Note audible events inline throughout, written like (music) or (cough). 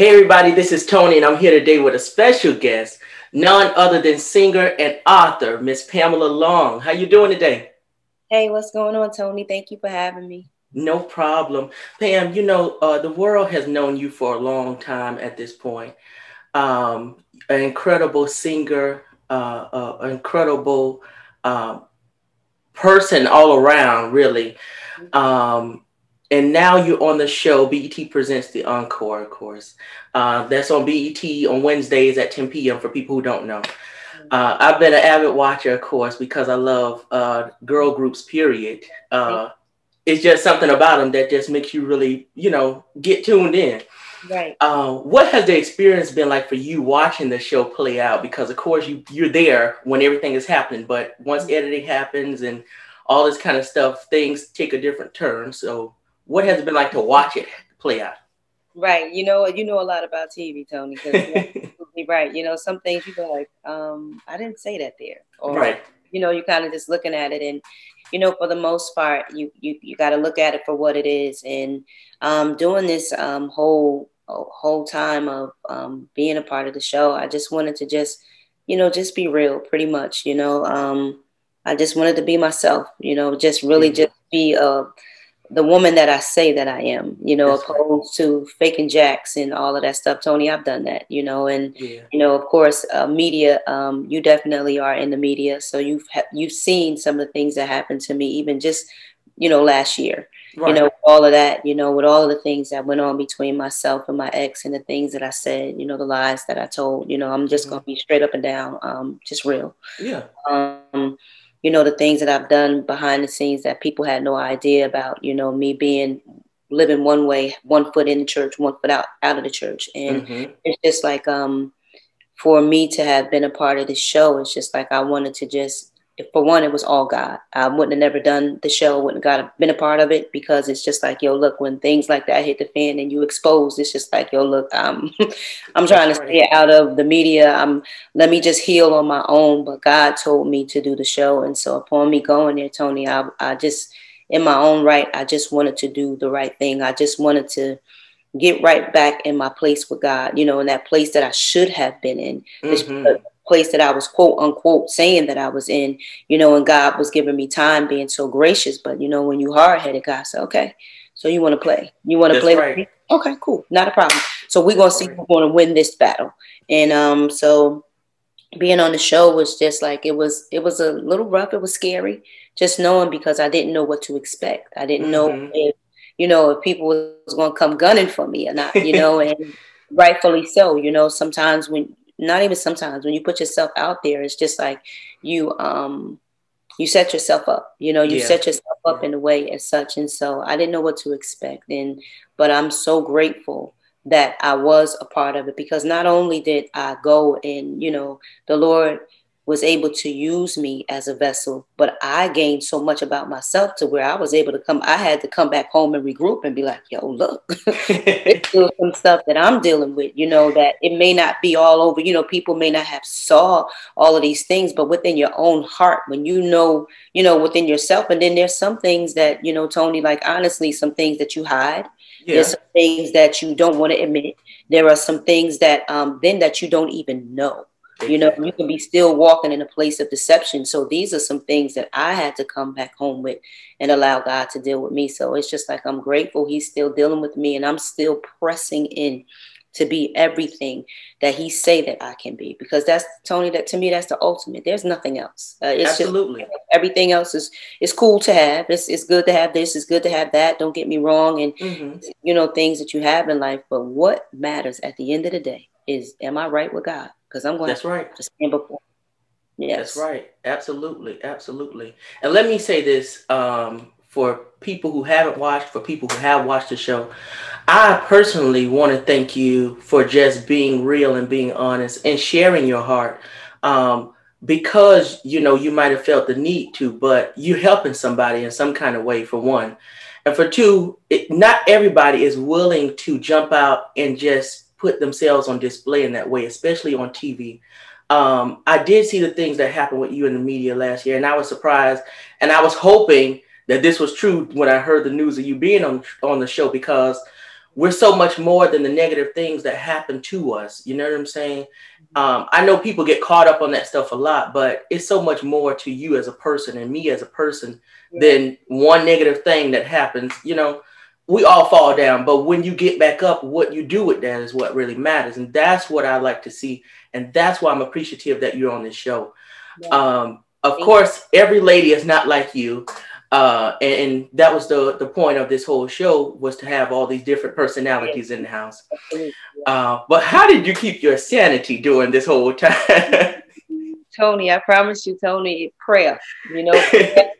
Hey everybody, this is Tony and I'm here today with a special guest, none other than singer and author, Miss Pamela Long. How you doing today? Hey, what's going on, Tony? Thank you for having me. No problem. Pam, you know, uh, the world has known you for a long time at this point. Um, an incredible singer, uh, uh, incredible um, person all around, really. Mm-hmm. Um, and now you're on the show. BET presents the Encore, of course. Uh, that's on BET on Wednesdays at 10 p.m. for people who don't know. Uh, I've been an avid watcher, of course, because I love uh, girl groups. Period. Uh, it's just something about them that just makes you really, you know, get tuned in. Right. Uh, what has the experience been like for you watching the show play out? Because of course you you're there when everything is happening, but once mm-hmm. editing happens and all this kind of stuff, things take a different turn. So what has it been like to watch it play out? Right. You know, you know a lot about TV, Tony. (laughs) Right. You know, some things you go like, um, I didn't say that there. Or, right. You know, you're kind of just looking at it and you know, for the most part, you you, you got to look at it for what it is. And um, doing this um, whole whole time of um, being a part of the show, I just wanted to just, you know, just be real, pretty much. You know, um, I just wanted to be myself. You know, just really mm-hmm. just be a the woman that I say that I am, you know, That's opposed right. to faking jacks and all of that stuff. Tony, I've done that, you know, and yeah. you know, of course, uh, media. Um, you definitely are in the media, so you've ha- you've seen some of the things that happened to me, even just you know last year. Right. You know, all of that, you know, with all of the things that went on between myself and my ex, and the things that I said, you know, the lies that I told. You know, I'm just mm-hmm. gonna be straight up and down, um, just real. Yeah. Um, you know, the things that I've done behind the scenes that people had no idea about, you know, me being living one way, one foot in the church, one foot out, out of the church. And mm-hmm. it's just like, um, for me to have been a part of the show, it's just like I wanted to just for one, it was all God. I wouldn't have never done the show, wouldn't have got been a part of it because it's just like, yo, look, when things like that hit the fan and you expose, it's just like, yo, look, I'm (laughs) I'm trying to stay out of the media. I'm let me just heal on my own. But God told me to do the show. And so upon me going there, Tony, I I just in my own right, I just wanted to do the right thing. I just wanted to get right back in my place with God, you know, in that place that I should have been in. Mm-hmm place that I was quote unquote saying that I was in, you know, and God was giving me time being so gracious. But you know, when you hard headed, God said, Okay, so you want to play. You want to play right. Okay, cool. Not a problem. So we're gonna see who's gonna win this battle. And um so being on the show was just like it was it was a little rough, it was scary, just knowing because I didn't know what to expect. I didn't mm-hmm. know if you know if people was gonna come gunning for me or not, you know, (laughs) and rightfully so. You know, sometimes when not even sometimes when you put yourself out there it's just like you um you set yourself up you know you yeah. set yourself up in a way as such and so i didn't know what to expect and but i'm so grateful that i was a part of it because not only did i go and you know the lord was able to use me as a vessel, but I gained so much about myself to where I was able to come. I had to come back home and regroup and be like, "Yo, look, (laughs) it's still (laughs) some stuff that I'm dealing with. You know that it may not be all over. You know, people may not have saw all of these things, but within your own heart, when you know, you know, within yourself, and then there's some things that you know, Tony, like honestly, some things that you hide. Yeah. There's some things that you don't want to admit. There are some things that um, then that you don't even know you know, you can be still walking in a place of deception. So these are some things that I had to come back home with and allow God to deal with me. So it's just like I'm grateful He's still dealing with me and I'm still pressing in to be everything that he say that I can be. Because that's Tony that to me that's the ultimate. There's nothing else. Uh, it's absolutely. just, everything else is is cool to have. It's, it's good to have this. It's good to have that. Don't get me wrong. And mm-hmm. you know things that you have in life. But what matters at the end of the day is am I right with God because I'm going That's right. to stand before. Yes. That's right. Absolutely. Absolutely. And let me say this um, for people who haven't watched, for people who have watched the show. I personally want to thank you for just being real and being honest and sharing your heart. Um, because you know you might have felt the need to, but you're helping somebody in some kind of way. For one, and for two, it, not everybody is willing to jump out and just put themselves on display in that way, especially on TV. Um, I did see the things that happened with you in the media last year, and I was surprised. And I was hoping that this was true when I heard the news of you being on on the show because we're so much more than the negative things that happen to us. You know what I'm saying? Um, I know people get caught up on that stuff a lot, but it's so much more to you as a person and me as a person yeah. than one negative thing that happens. You know, we all fall down, but when you get back up, what you do with that is what really matters. And that's what I like to see. And that's why I'm appreciative that you're on this show. Yeah. Um, of course, every lady is not like you. Uh, and, and, that was the the point of this whole show was to have all these different personalities in the house. Uh, but how did you keep your sanity during this whole time? (laughs) Tony, I promise you, Tony, prayer. You know, (laughs)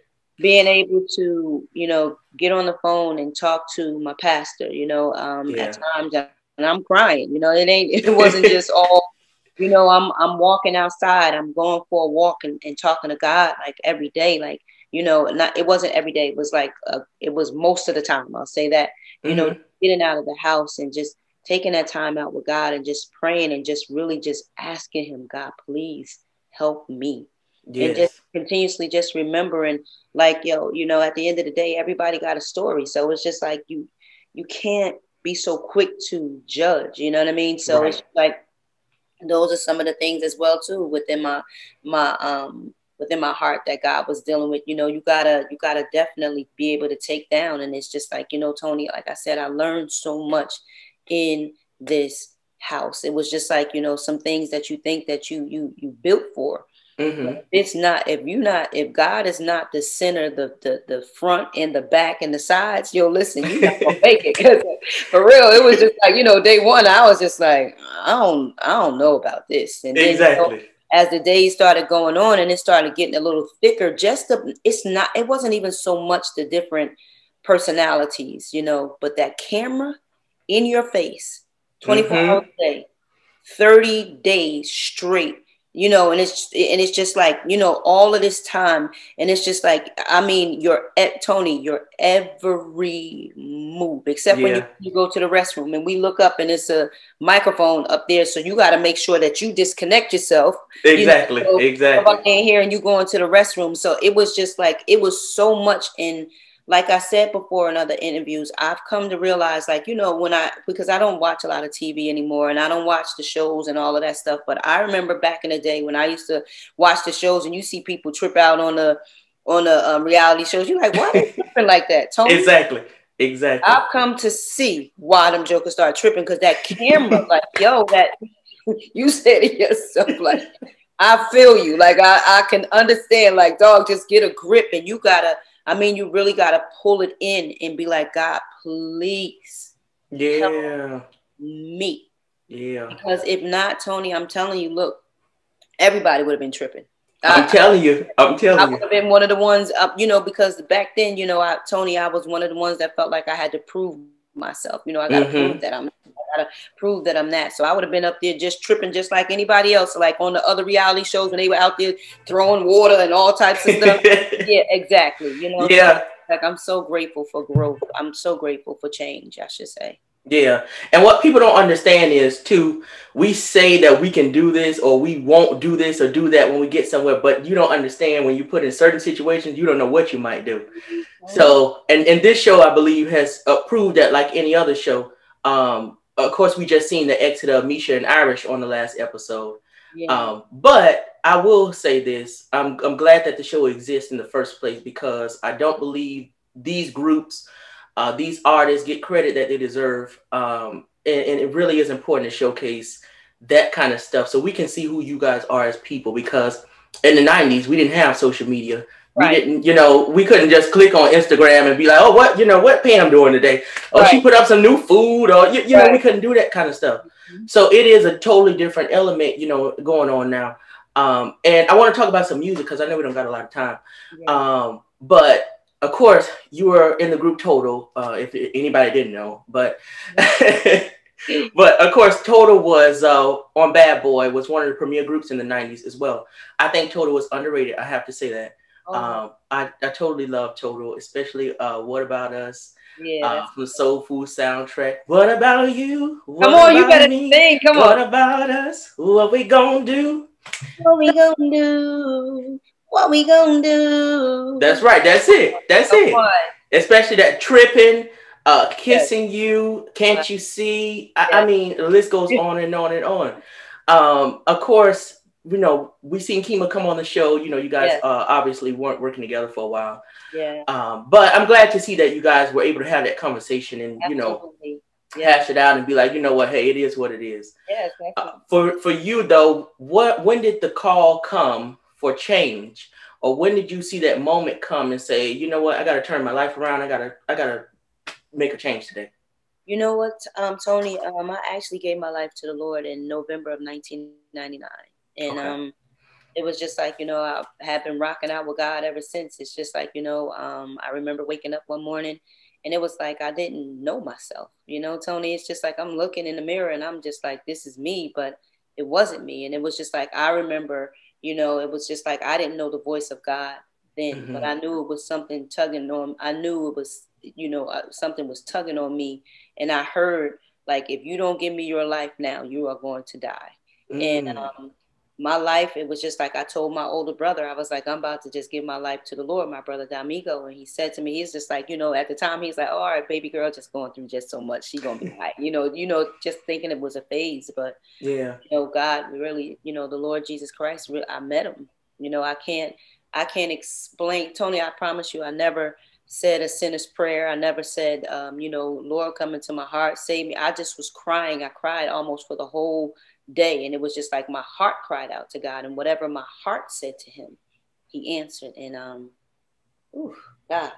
being able to, you know, get on the phone and talk to my pastor. You know, um, yeah. at times, and I'm crying. You know, it ain't. It wasn't just (laughs) all. You know, I'm I'm walking outside. I'm going for a walk and, and talking to God like every day. Like you know, not it wasn't every day. It was like uh, it was most of the time. I'll say that. You mm-hmm. know, getting out of the house and just taking that time out with God and just praying and just really just asking Him, God, please help me. Yes. And just continuously just remembering, like, yo, you know, at the end of the day, everybody got a story. So it's just like you you can't be so quick to judge, you know what I mean? So right. it's like those are some of the things as well too within my my um within my heart that God was dealing with. You know, you gotta you gotta definitely be able to take down. And it's just like, you know, Tony, like I said, I learned so much in this house. It was just like, you know, some things that you think that you you you built for. Mm-hmm. It's not if you not if God is not the center, the the the front and the back and the sides. Yo, listen, you not gonna make it. (laughs) Cause for real, it was just like you know, day one, I was just like, I don't, I don't know about this. And then, exactly. You know, as the days started going on and it started getting a little thicker, just the, it's not, it wasn't even so much the different personalities, you know, but that camera in your face, 24 mm-hmm. hours a day, 30 days straight you know and it's and it's just like you know all of this time and it's just like i mean your tony your every move except yeah. when you, you, go to the restroom and we look up and it's a microphone up there so you got to make sure that you disconnect yourself exactly you know, so exactly and you go into the restroom so it was just like it was so much in like I said before in other interviews, I've come to realize, like, you know, when I, because I don't watch a lot of TV anymore and I don't watch the shows and all of that stuff. But I remember back in the day when I used to watch the shows and you see people trip out on the, on the um, reality shows. You're like, why are they (laughs) tripping like that? Tony? Exactly. Exactly. I've come to see why them jokers start tripping because that camera, (laughs) like, yo, that (laughs) you said it yourself, like, I feel you. Like, I, I can understand, like, dog, just get a grip and you gotta, I mean, you really got to pull it in and be like, God, please. Yeah. Me. Yeah. Because if not, Tony, I'm telling you, look, everybody would have been tripping. I'm I, telling you, I'm telling I you. I would have been one of the ones, uh, you know, because back then, you know, I, Tony, I was one of the ones that felt like I had to prove myself. You know, I got to mm-hmm. prove that I'm, to prove that I'm that. So I would have been up there just tripping, just like anybody else, like on the other reality shows when they were out there throwing water and all types of stuff. (laughs) yeah, exactly. You know, yeah. Like I'm so grateful for growth. I'm so grateful for change. I should say. Yeah. And what people don't understand is too, we say that we can do this or we won't do this or do that when we get somewhere, but you don't understand when you put in certain situations, you don't know what you might do. So, and, and this show, I believe, has proved that like any other show. Um, of course, we just seen the exit of Misha and Irish on the last episode. Yeah. Um, but I will say this I'm, I'm glad that the show exists in the first place because I don't believe these groups uh, these artists get credit that they deserve. Um, and, and, it really is important to showcase that kind of stuff so we can see who you guys are as people because in the 90s we didn't have social media right. we didn't you know we couldn't just click on instagram and be like oh what you know what pam doing today oh right. she put up some new food or you, you right. know we couldn't do that kind of stuff mm-hmm. so it is a totally different element you know going on now um, and i want to talk about some music because i know we don't got a lot of time yeah. um, but of course, you were in the group Total. Uh, if anybody didn't know, but (laughs) but of course, Total was uh, on Bad Boy was one of the premier groups in the '90s as well. I think Total was underrated. I have to say that. Oh. Um, I, I totally love Total, especially uh, What About Us. Yeah, uh, from Soul Food soundtrack. What about you? What Come on, you better me? sing. Come what on. What about us? What we gonna do? What we gonna do? what we gonna do? That's right. That's it. That's Come it. On. Especially that tripping. uh, kissing yes. you, can't you see? I, I, mean, the list goes (laughs) on and on and on. Um, of course, you know, we seen Kima come on the show. You know, you guys uh, obviously weren't working together for a while. Yeah. Um, but I'm glad to see that you guys were able to have that conversation and Absolutely. you know yeah. hash it out and be like, you know what, hey, it is what it is. Yeah, exactly. Uh, for for you though, what when did the call come for change, or when did you see that moment come and say, you know what, I got to turn my life around. I gotta I gotta make a change today. You know what, um, Tony? Um, I actually gave my life to the Lord in November of 1999, and okay. um, it was just like you know I have been rocking out with God ever since. It's just like you know, um, I remember waking up one morning and it was like I didn't know myself. You know, Tony, it's just like I'm looking in the mirror and I'm just like, this is me, but it wasn't me. And it was just like I remember, you know, it was just like I didn't know the voice of God then, mm-hmm. but I knew it was something tugging on. I knew it was, you know, uh, something was tugging on me, and I heard like, if you don't give me your life now, you are going to die. Mm-hmm. And mm. um, my life, it was just like I told my older brother, I was like, I'm about to just give my life to the Lord, my brother D'Amigo. And he said to me, he's just like, you know, at the time he's like, all right, baby girl, just going through just so much. She gonna be (laughs) like, you know, you know, just thinking it was a phase. But yeah, you know, God really, you know, the Lord Jesus Christ, I met him. You know, I can't, I can't explain, Tony. I promise you, I never said a sinner's prayer. I never said, um, you know, Lord, come into my heart, save me. I just was crying. I cried almost for the whole day. And it was just like my heart cried out to God. And whatever my heart said to him, he answered. And um, ooh, God.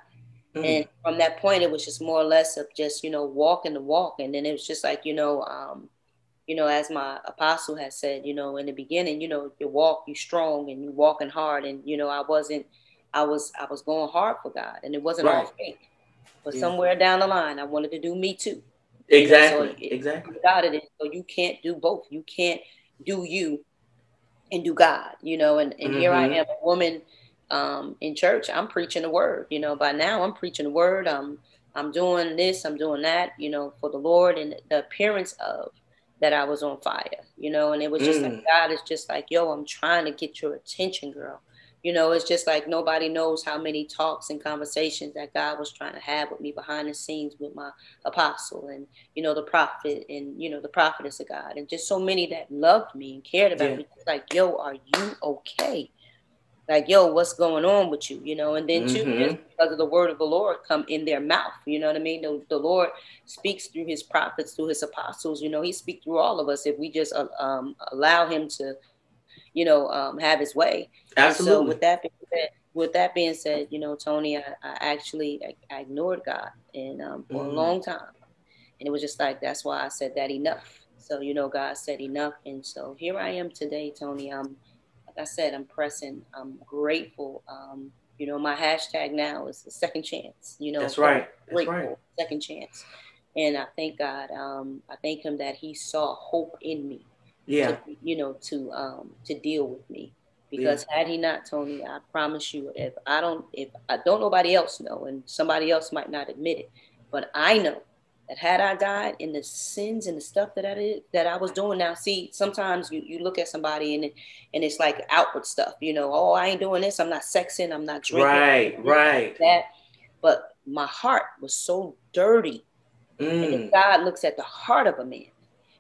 Mm. And from that point, it was just more or less of just, you know, walking the walk. And then it was just like, you know, um, you know, as my apostle has said, you know, in the beginning, you know, you walk, you strong and you walking hard. And, you know, I wasn't, I was, I was going hard for God and it wasn't right. all fake. But yeah. somewhere down the line, I wanted to do me too. Exactly. So exactly. Got it. So you can't do both. You can't do you and do God, you know, and, and mm-hmm. here I mm-hmm. am, a woman um, in church. I'm preaching the word, you know, by now I'm preaching the word. I'm, I'm doing this, I'm doing that, you know, for the Lord and the appearance of that I was on fire, you know, and it was just mm. like, God is just like, yo, I'm trying to get your attention, girl you know, it's just like nobody knows how many talks and conversations that God was trying to have with me behind the scenes with my apostle and, you know, the prophet and, you know, the prophetess of God and just so many that loved me and cared about yeah. me. Like, yo, are you okay? Like, yo, what's going on with you? You know, and then mm-hmm. too, just because of the word of the Lord come in their mouth. You know what I mean? The, the Lord speaks through his prophets, through his apostles. You know, he speaks through all of us if we just uh, um, allow him to you know, um, have his way. Absolutely. so with that being said, with that being said, you know, Tony, I, I actually I, I, ignored God and um, for mm. a long time, and it was just like that's why I said that enough. So you know, God said enough, and so here I am today, Tony. I'm like I said, I'm pressing. I'm grateful. Um, you know, my hashtag now is the second chance. You know, that's right. That's grateful, right. second chance. And I thank God. Um, I thank Him that He saw hope in me yeah. to, you know to um to deal with me. Because yeah. had he not told me i promise you if i don't if i don't nobody else know and somebody else might not admit it. But i know that had i died in the sins and the stuff that i did that i was doing now see sometimes you, you look at somebody and it, and it's like outward stuff you know oh i ain't doing this. I'm not sexing. I'm not drinking. Right right. that. But my heart was so dirty. Mm. and god looks at the heart of a man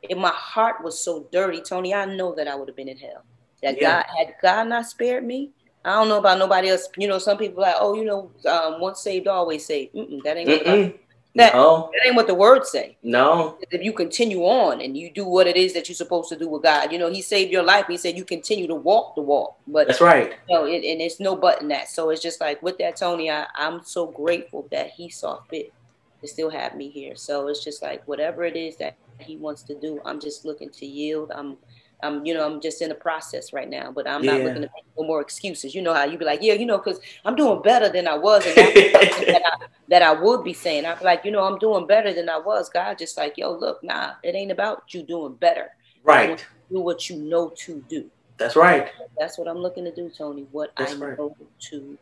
if my heart was so dirty, Tony, I know that I would have been in hell. That yeah. God had God not spared me. I don't know about nobody else. You know, some people like, oh, you know, um, once saved, always saved. Mm-mm, that ain't what that, no. that ain't what the words say. No. If you continue on and you do what it is that you're supposed to do with God, you know, He saved your life. He said you continue to walk the walk. But that's right. You know, it, and it's no button that. So it's just like with that, Tony, I, I'm so grateful that He saw fit to still have me here. So it's just like whatever it is that he wants to do. I'm just looking to yield. I'm I'm, you know, I'm just in the process right now, but I'm yeah. not looking to make no more excuses. You know how you be like, yeah, you know, because I'm doing better than I was, and that, I, (laughs) that I would be saying. I'm like, you know, I'm doing better than I was. God, just like, yo, look, nah, it ain't about you doing better. Right. Do what you know to do. That's right. That's what I'm looking to do, Tony. What That's I right. know to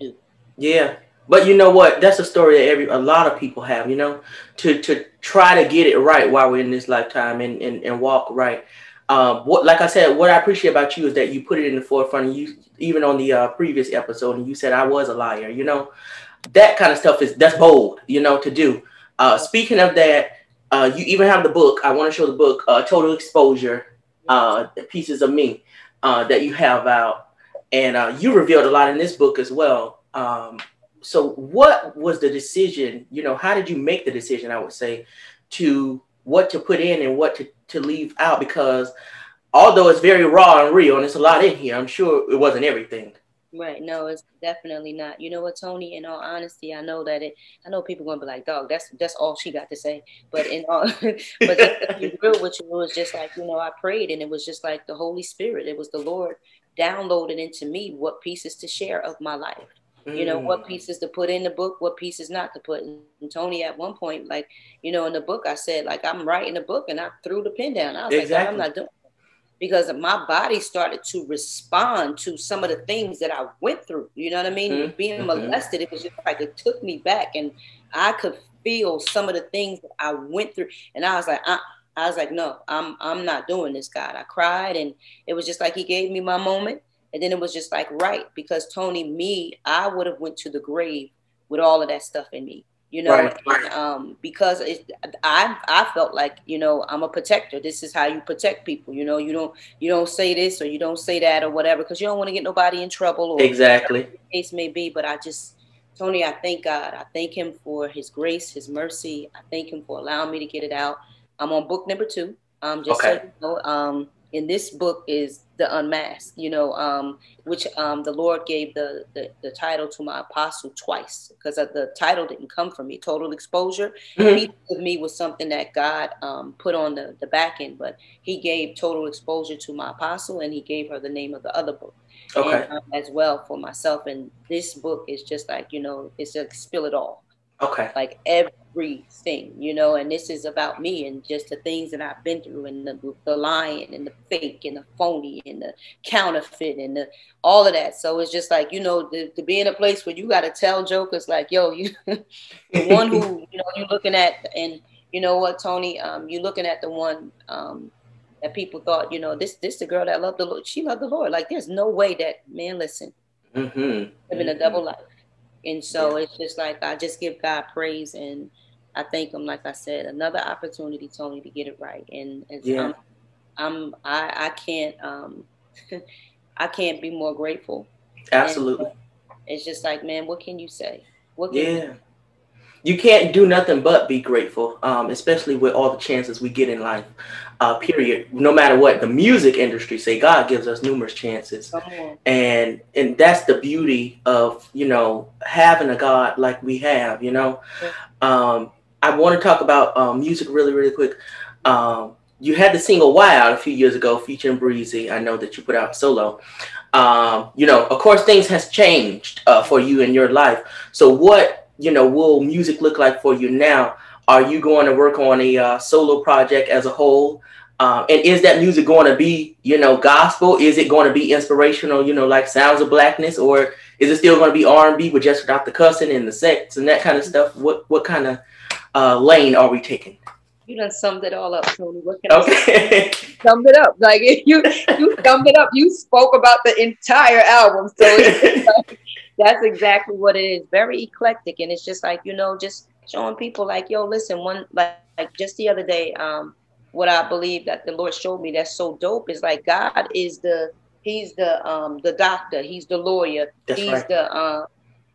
do. Yeah, but you know what? That's a story that every a lot of people have, you know, to to try to get it right while we're in this lifetime and and, and walk right. Um, what like I said, what I appreciate about you is that you put it in the forefront. And you even on the uh, previous episode, and you said I was a liar. You know, that kind of stuff is that's bold, you know, to do. Uh, speaking of that, uh, you even have the book. I want to show the book, uh, Total Exposure, uh, Pieces of Me, uh, that you have out. And uh, you revealed a lot in this book as well. Um, so, what was the decision? You know, how did you make the decision, I would say, to what to put in and what to, to leave out? Because although it's very raw and real and it's a lot in here, I'm sure it wasn't everything. Right. No, it's definitely not. You know what, Tony? In all honesty, I know that it. I know people gonna be like, "Dog, that's that's all she got to say." But in all, (laughs) but to be real with you, it was just like you know, I prayed, and it was just like the Holy Spirit. It was the Lord downloaded into me what pieces to share of my life. Mm. You know, what mm. pieces to put in the book, what pieces not to put. And Tony, at one point, like you know, in the book, I said like I'm writing a book, and I threw the pen down. I was exactly. like, I'm not doing it. because my body started to respond to some of the things that I went through. You know what I mean? Mm-hmm. Being mm-hmm. molested, it was just like it took me back, and I could feel some of the things that I went through, and I was like, I, I was like, no, I'm I'm not doing this, God. I cried, and it was just like He gave me my moment, and then it was just like right because Tony, me, I would have went to the grave with all of that stuff in me you know, right, right. Um, because it, I I felt like you know I'm a protector. This is how you protect people. You know, you don't you don't say this or you don't say that or whatever because you don't want to get nobody in trouble. Or exactly, case may be. But I just Tony, I thank God. I thank Him for His grace, His mercy. I thank Him for allowing me to get it out. I'm on book number two. Um, just okay. so you know, um, in this book is the unmasked you know um, which um, the lord gave the, the, the title to my apostle twice because the title didn't come from me. Total exposure. Mm-hmm. with me was something that god um, put on the, the back end but he gave total exposure to my apostle and he gave her the name of the other book. Okay. And, um, as well for myself. And this book is just like you know it's like spill it all Okay. Like everything, you know, and this is about me and just the things that I've been through and the, the lying and the fake and the phony and the counterfeit and the, all of that. So it's just like, you know, to, to be in a place where you got to tell jokers like, yo, you, (laughs) the one who, (laughs) you know, you're looking at and you know what, Tony, um, you're looking at the one, um, that people thought, you know, this, this the girl that loved the Lord. She loved the Lord. Like there's no way that man, listen, mm-hmm. living mm-hmm. a double life and so yeah. it's just like I just give God praise and I thank him, like I said, another opportunity, Tony, to get it right. And, and yeah. I'm, I'm I, I can't um (laughs) I can't be more grateful. Absolutely. And it's just like, man, what can you say? What can yeah. You you can't do nothing but be grateful, um, especially with all the chances we get in life. Uh, period. No matter what the music industry say, God gives us numerous chances, and and that's the beauty of you know having a God like we have. You know, um, I want to talk about um, music really, really quick. Um, you had the single "Wild" a few years ago, featuring Breezy. I know that you put out solo. Um, you know, of course, things has changed uh, for you in your life. So, what you know, will music look like for you now? Are you going to work on a uh, solo project as a whole? Um, and is that music going to be, you know, gospel? Is it going to be inspirational, you know, like Sounds of Blackness, or is it still going to be R and B with just without the cussing and the sex and that kind of stuff? What what kind of uh, lane are we taking? You done summed it all up, Tony. What can okay. I say? (laughs) summed it up. Like (laughs) you you summed it up. You spoke about the entire album. So (laughs) like, that's exactly what it is. Very eclectic, and it's just like you know, just showing people like, yo, listen, one like, like just the other day, um, what I believe that the Lord showed me that's so dope is like God is the He's the um the doctor, He's the lawyer, that's He's right. the uh,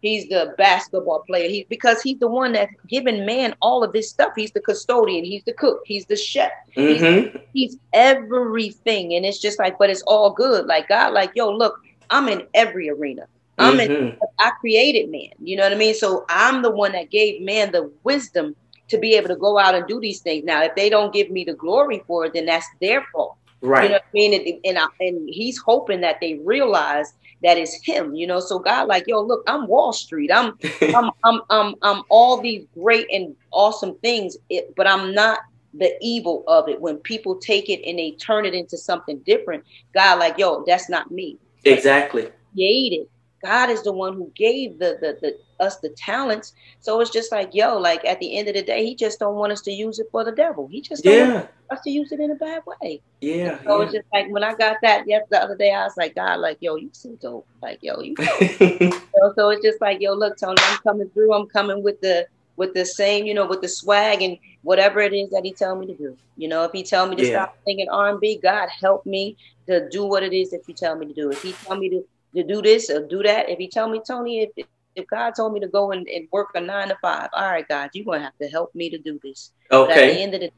He's the basketball player. He because he's the one that's given man all of this stuff. He's the custodian. He's the cook. He's the chef. Mm-hmm. He's, he's, everything, and it's just like, but it's all good. Like God, like yo, look, I'm in every arena. I'm mm-hmm. in, I created man. You know what I mean? So I'm the one that gave man the wisdom to be able to go out and do these things. Now, if they don't give me the glory for it, then that's their fault. Right. You know what I mean? And, and, I, and he's hoping that they realize that is him, you know. So God, like, yo, look, I'm Wall Street. I'm, (laughs) I'm, I'm, I'm, I'm all these great and awesome things, it, but I'm not the evil of it. When people take it and they turn it into something different, God, like, yo, that's not me. Exactly. Created God is the one who gave the, the the us the talents. So it's just like, yo, like at the end of the day, he just don't want us to use it for the devil. He just don't yeah. want us to use it in a bad way. Yeah. And so yeah. it's just like when I got that yes, the other day, I was like, God, like, yo, you so dope. Like, yo, you (laughs) so, so it's just like, yo, look, Tony, I'm coming through. I'm coming with the with the same, you know, with the swag and whatever it is that he tell me to do. You know, if he tell me to yeah. stop singing R&B, God help me to do what it is that you tell me to do. If he tell me to, to do this or do that, if he tell me, Tony, if if God told me to go and, and work a nine to five, all right, God, you're gonna have to help me to do this. Okay. But at the end of the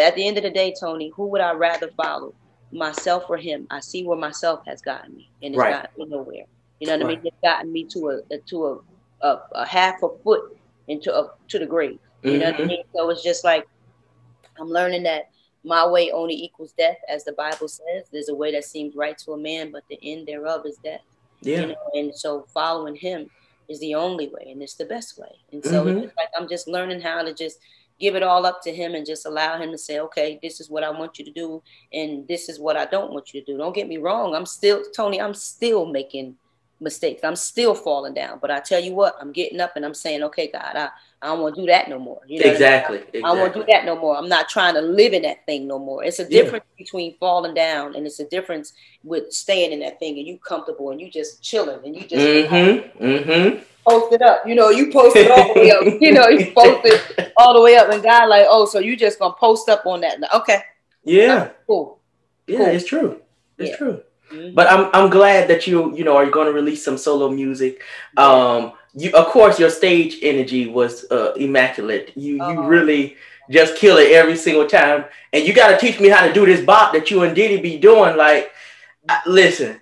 at the end of the day, Tony, who would I rather follow? Myself or him? I see where myself has gotten me, and it's right. gotten me nowhere. You know what right. I mean? It's gotten me to a, to a, a, a half a foot into a, to the grave. You mm-hmm. know what I mm-hmm. mean? So it's just like I'm learning that my way only equals death, as the Bible says. There's a way that seems right to a man, but the end thereof is death. Yeah. You know? And so following him is the only way, and it's the best way. And so mm-hmm. it's like I'm just learning how to just give it all up to him and just allow him to say, okay, this is what I want you to do, and this is what I don't want you to do. Don't get me wrong. I'm still, Tony, I'm still making mistakes. I'm still falling down. But I tell you what, I'm getting up and I'm saying, okay, God, I, I don't want to do that no more. You know exactly, I, mean? exactly. I don't do that no more. I'm not trying to live in that thing no more. It's a difference yeah. between falling down and it's a difference with staying in that thing and you comfortable and you just chilling and you just mm-hmm, mm-hmm post it up. You know, you post it all the way up. (laughs) You know, you post it all the way up, and God like, oh, so you just gonna post up on that? Okay. Yeah. cool. Yeah, cool. it's true. It's yeah. true. Mm-hmm. But I'm I'm glad that you you know are going to release some solo music. Um, you of course your stage energy was uh, immaculate. You uh-huh. you really just kill it every single time, and you got to teach me how to do this bop that you and Diddy be doing. Like, listen,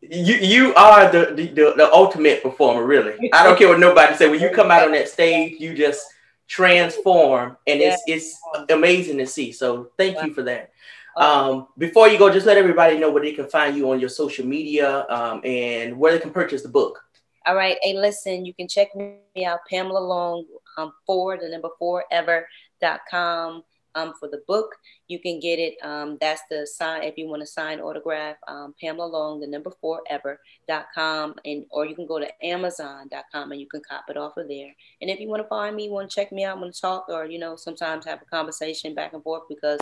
you you are the, the, the ultimate performer, really. I don't care what nobody say. When you come out on that stage, you just transform, and it's it's amazing to see. So thank you for that. Um, before you go, just let everybody know where they can find you on your social media um, and where they can purchase the book. All right. Hey, listen, you can check me out, Pamela Long, um, for the number four ever.com um, for the book. You can get it. Um, that's the sign if you want to sign autograph. Um, Pamela Long, the number four ever.com, and or you can go to Amazon.com and you can cop it off of there. And if you want to find me, want to check me out, want to talk, or you know, sometimes have a conversation back and forth because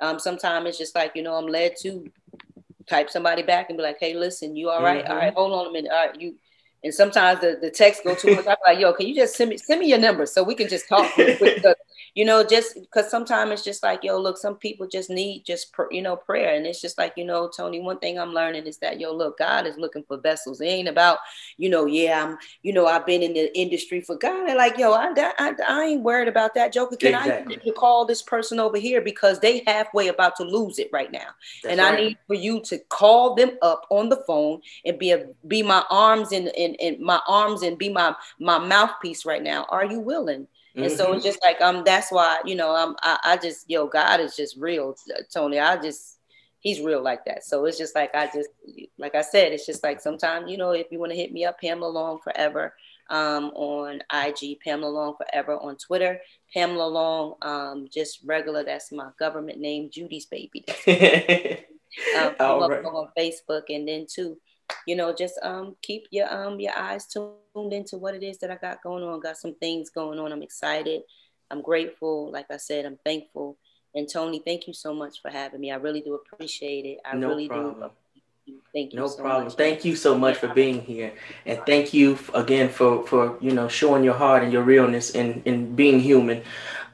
um, sometimes it's just like you know I'm led to type somebody back and be like, hey, listen, you all right? Mm-hmm. all right, hold on a minute. All right, you and sometimes the, the text go too much. I'm like, yo, can you just send me send me your number so we can just talk you know, just because sometimes it's just like, yo, look, some people just need just, pr- you know, prayer. And it's just like, you know, Tony, one thing I'm learning is that, yo, look, God is looking for vessels. It ain't about, you know, yeah, I'm, you know, I've been in the industry for God. And like, yo, I, I, I ain't worried about that. Joker, can exactly. I call this person over here because they halfway about to lose it right now. That's and right. I need for you to call them up on the phone and be a, be my arms and, and, and my arms and be my, my mouthpiece right now. Are you willing? And mm-hmm. so it's just like um that's why you know um I, I just yo God is just real Tony I just he's real like that so it's just like I just like I said it's just like sometimes you know if you want to hit me up Pamela Long forever um on IG Pamela Long forever on Twitter Pamela Long um just regular that's my government name Judy's baby (laughs) um, right. on Facebook and then too you know, just um keep your um your eyes tuned into what it is that I got going on. Got some things going on. I'm excited. I'm grateful. Like I said, I'm thankful. And Tony, thank you so much for having me. I really do appreciate it. I no really problem. do. Thank you. No so problem. Much. Thank you so much for being here, and thank you again for for you know showing your heart and your realness and and being human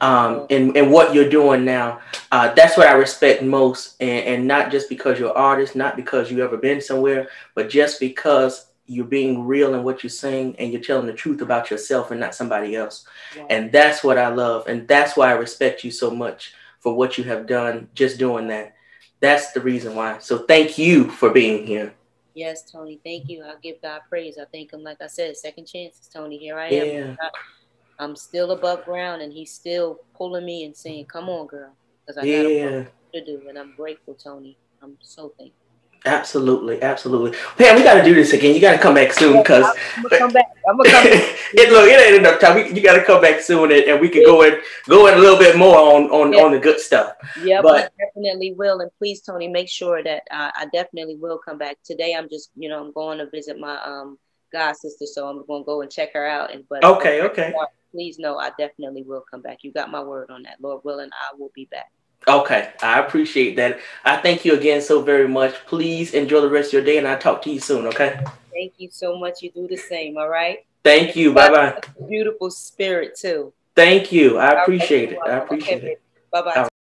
um, and, and what you're doing now. Uh, that's what I respect most. And, and not just because you're an artist, not because you ever been somewhere, but just because you're being real in what you're saying and you're telling the truth about yourself and not somebody else. Yeah. And that's what I love. And that's why I respect you so much for what you have done, just doing that. That's the reason why. So thank you for being here. Yes, Tony. Thank you. I give God praise. I thank him, like I said, second chances, Tony. Here I am. Yeah. I'm still above ground, and he's still pulling me and saying, "Come on, girl," because I got yeah. to do, and I'm grateful, Tony. I'm so thankful. Absolutely, absolutely. Pam, we got to do this again. You got to come back soon because I'm gonna come back. I'm gonna come. Back. (laughs) it, look, it ain't enough time. We, you got to come back soon, and, and we can yeah. go in go in a little bit more on on, yeah. on the good stuff. Yeah, but I definitely will. And please, Tony, make sure that uh, I definitely will come back today. I'm just, you know, I'm going to visit my um god sister, so I'm gonna go and check her out. And but okay, (laughs) okay please know I definitely will come back. You got my word on that. Lord willing, I will be back. Okay, I appreciate that. I thank you again so very much. Please enjoy the rest of your day, and I'll talk to you soon, okay? Thank you so much. You do the same, all right? Thank you. Bye bye. Beautiful spirit, too. Thank you. I appreciate it. I appreciate okay, it. Bye bye.